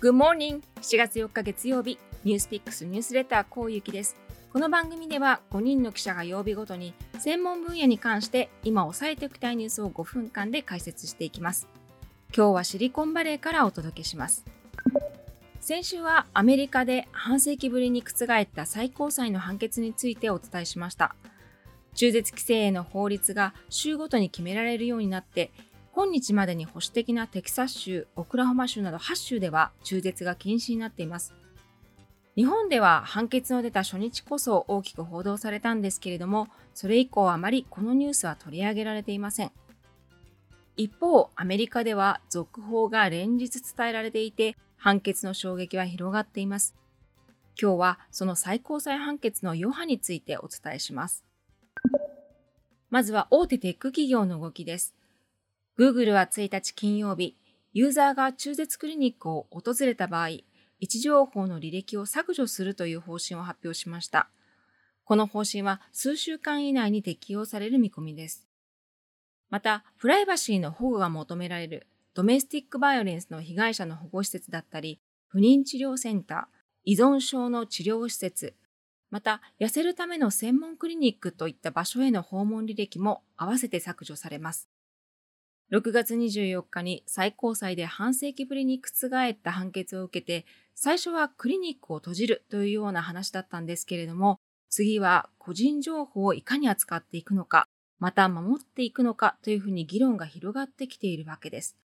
Good morning! 7月4日月曜日、ニュースピックスニュースレターこうゆきです。この番組では5人の記者が曜日ごとに専門分野に関して今押さえておきたいニュースを5分間で解説していきます。今日はシリコンバレーからお届けします。先週はアメリカで半世紀ぶりに覆った最高裁の判決についてお伝えしました。中絶規制への法律が州ごとに決められるようになって今日までに保守的なテキサス州、オクラホマ州など8州では中絶が禁止になっています。日本では判決の出た初日こそ大きく報道されたんですけれども、それ以降あまりこのニュースは取り上げられていません。一方、アメリカでは続報が連日伝えられていて、判決の衝撃は広がっています。今日はその最高裁判決の余波についてお伝えします。まずは大手テック企業の動きです。Google は1日金曜日、ユーザーが中絶クリニックを訪れた場合、位置情報の履歴を削除するという方針を発表しました。この方針は数週間以内に適用される見込みです。また、プライバシーの保護が求められるドメスティックバイオレンスの被害者の保護施設だったり、不妊治療センター、依存症の治療施設、また、痩せるための専門クリニックといった場所への訪問履歴も合わせて削除されます。6月24日に最高裁で半世紀ぶりに覆った判決を受けて、最初はクリニックを閉じるというような話だったんですけれども、次は個人情報をいかに扱っていくのか、また守っていくのかというふうに議論が広がってきているわけです。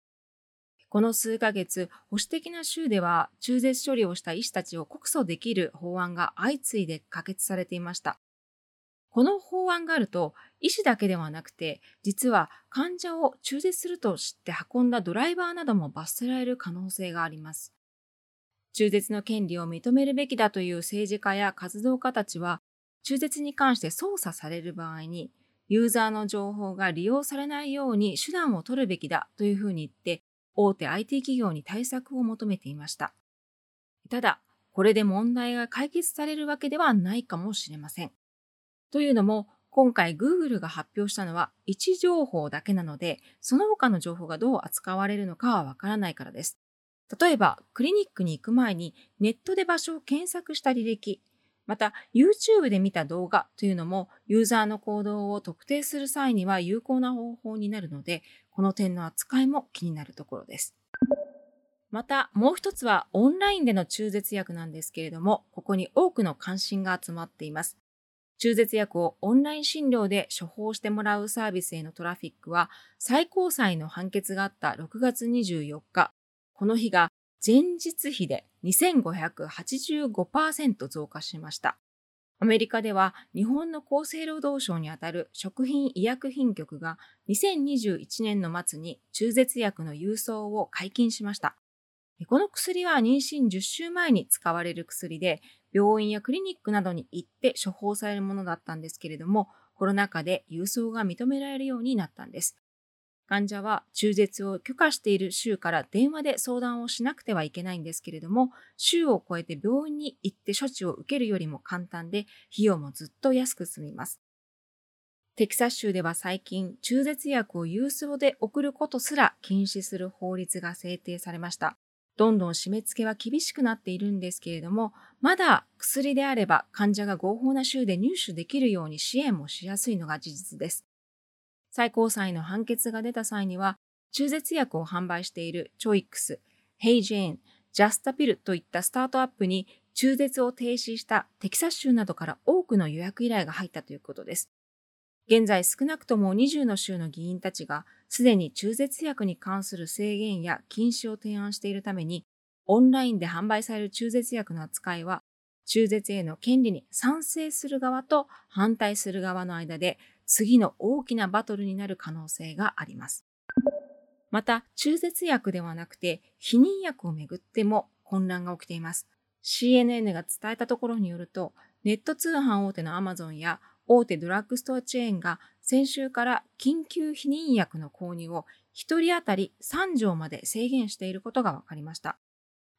この数ヶ月、保守的な州では中絶処理をした医師たちを告訴できる法案が相次いで可決されていました。この法案があると、医師だけではなくて、実は患者を中絶すると知って運んだドライバーなども罰せられる可能性があります。中絶の権利を認めるべきだという政治家や活動家たちは、中絶に関して操作される場合に、ユーザーの情報が利用されないように手段を取るべきだというふうに言って、大手 IT 企業に対策を求めていました。ただ、これで問題が解決されるわけではないかもしれません。というのも、今回 Google が発表したのは位置情報だけなので、その他の情報がどう扱われるのかはわからないからです。例えば、クリニックに行く前にネットで場所を検索した履歴、また YouTube で見た動画というのもユーザーの行動を特定する際には有効な方法になるので、この点の扱いも気になるところです。また、もう一つはオンラインでの中絶薬なんですけれども、ここに多くの関心が集まっています。中絶薬をオンライン診療で処方してもらうサービスへのトラフィックは最高裁の判決があった6月24日、この日が前日比で2585%増加しました。アメリカでは日本の厚生労働省にあたる食品医薬品局が2021年の末に中絶薬の郵送を解禁しました。この薬は妊娠10週前に使われる薬で、病院やクリニックなどに行って処方されるものだったんですけれども、コロナ禍で郵送が認められるようになったんです。患者は中絶を許可している州から電話で相談をしなくてはいけないんですけれども、州を超えて病院に行って処置を受けるよりも簡単で、費用もずっと安く済みます。テキサス州では最近、中絶薬を郵送で送ることすら禁止する法律が制定されました。どんどん締め付けは厳しくなっているんですけれども、まだ薬であれば患者が合法な州で入手できるように支援もしやすいのが事実です。最高裁の判決が出た際には、中絶薬を販売しているチョイックス、ヘイジェーン、ジャスタピルといったスタートアップに中絶を停止したテキサス州などから多くの予約依頼が入ったということです。現在少なくとも20の州の議員たちがすでに中絶薬に関する制限や禁止を提案しているために、オンラインで販売される中絶薬の扱いは、中絶への権利に賛成する側と反対する側の間で次の大きなバトルになる可能性があります。また、中絶薬ではなくて、避妊薬をめぐっても混乱が起きています。CNN が伝えたところによると、ネット通販大手の Amazon や大手ドラッグストアチェーンが先週から緊急避妊薬の購入を1人当たり3錠まで制限していることが分かりました。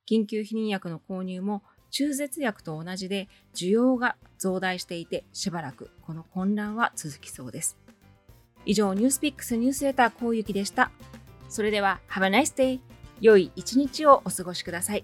緊急避妊薬の購入も中絶薬と同じで需要が増大していてしばらくこの混乱は続きそうです。以上、ニュースピックスニュースレターこうゆきでした。それでは、Have a nice day! 良い一日をお過ごしください。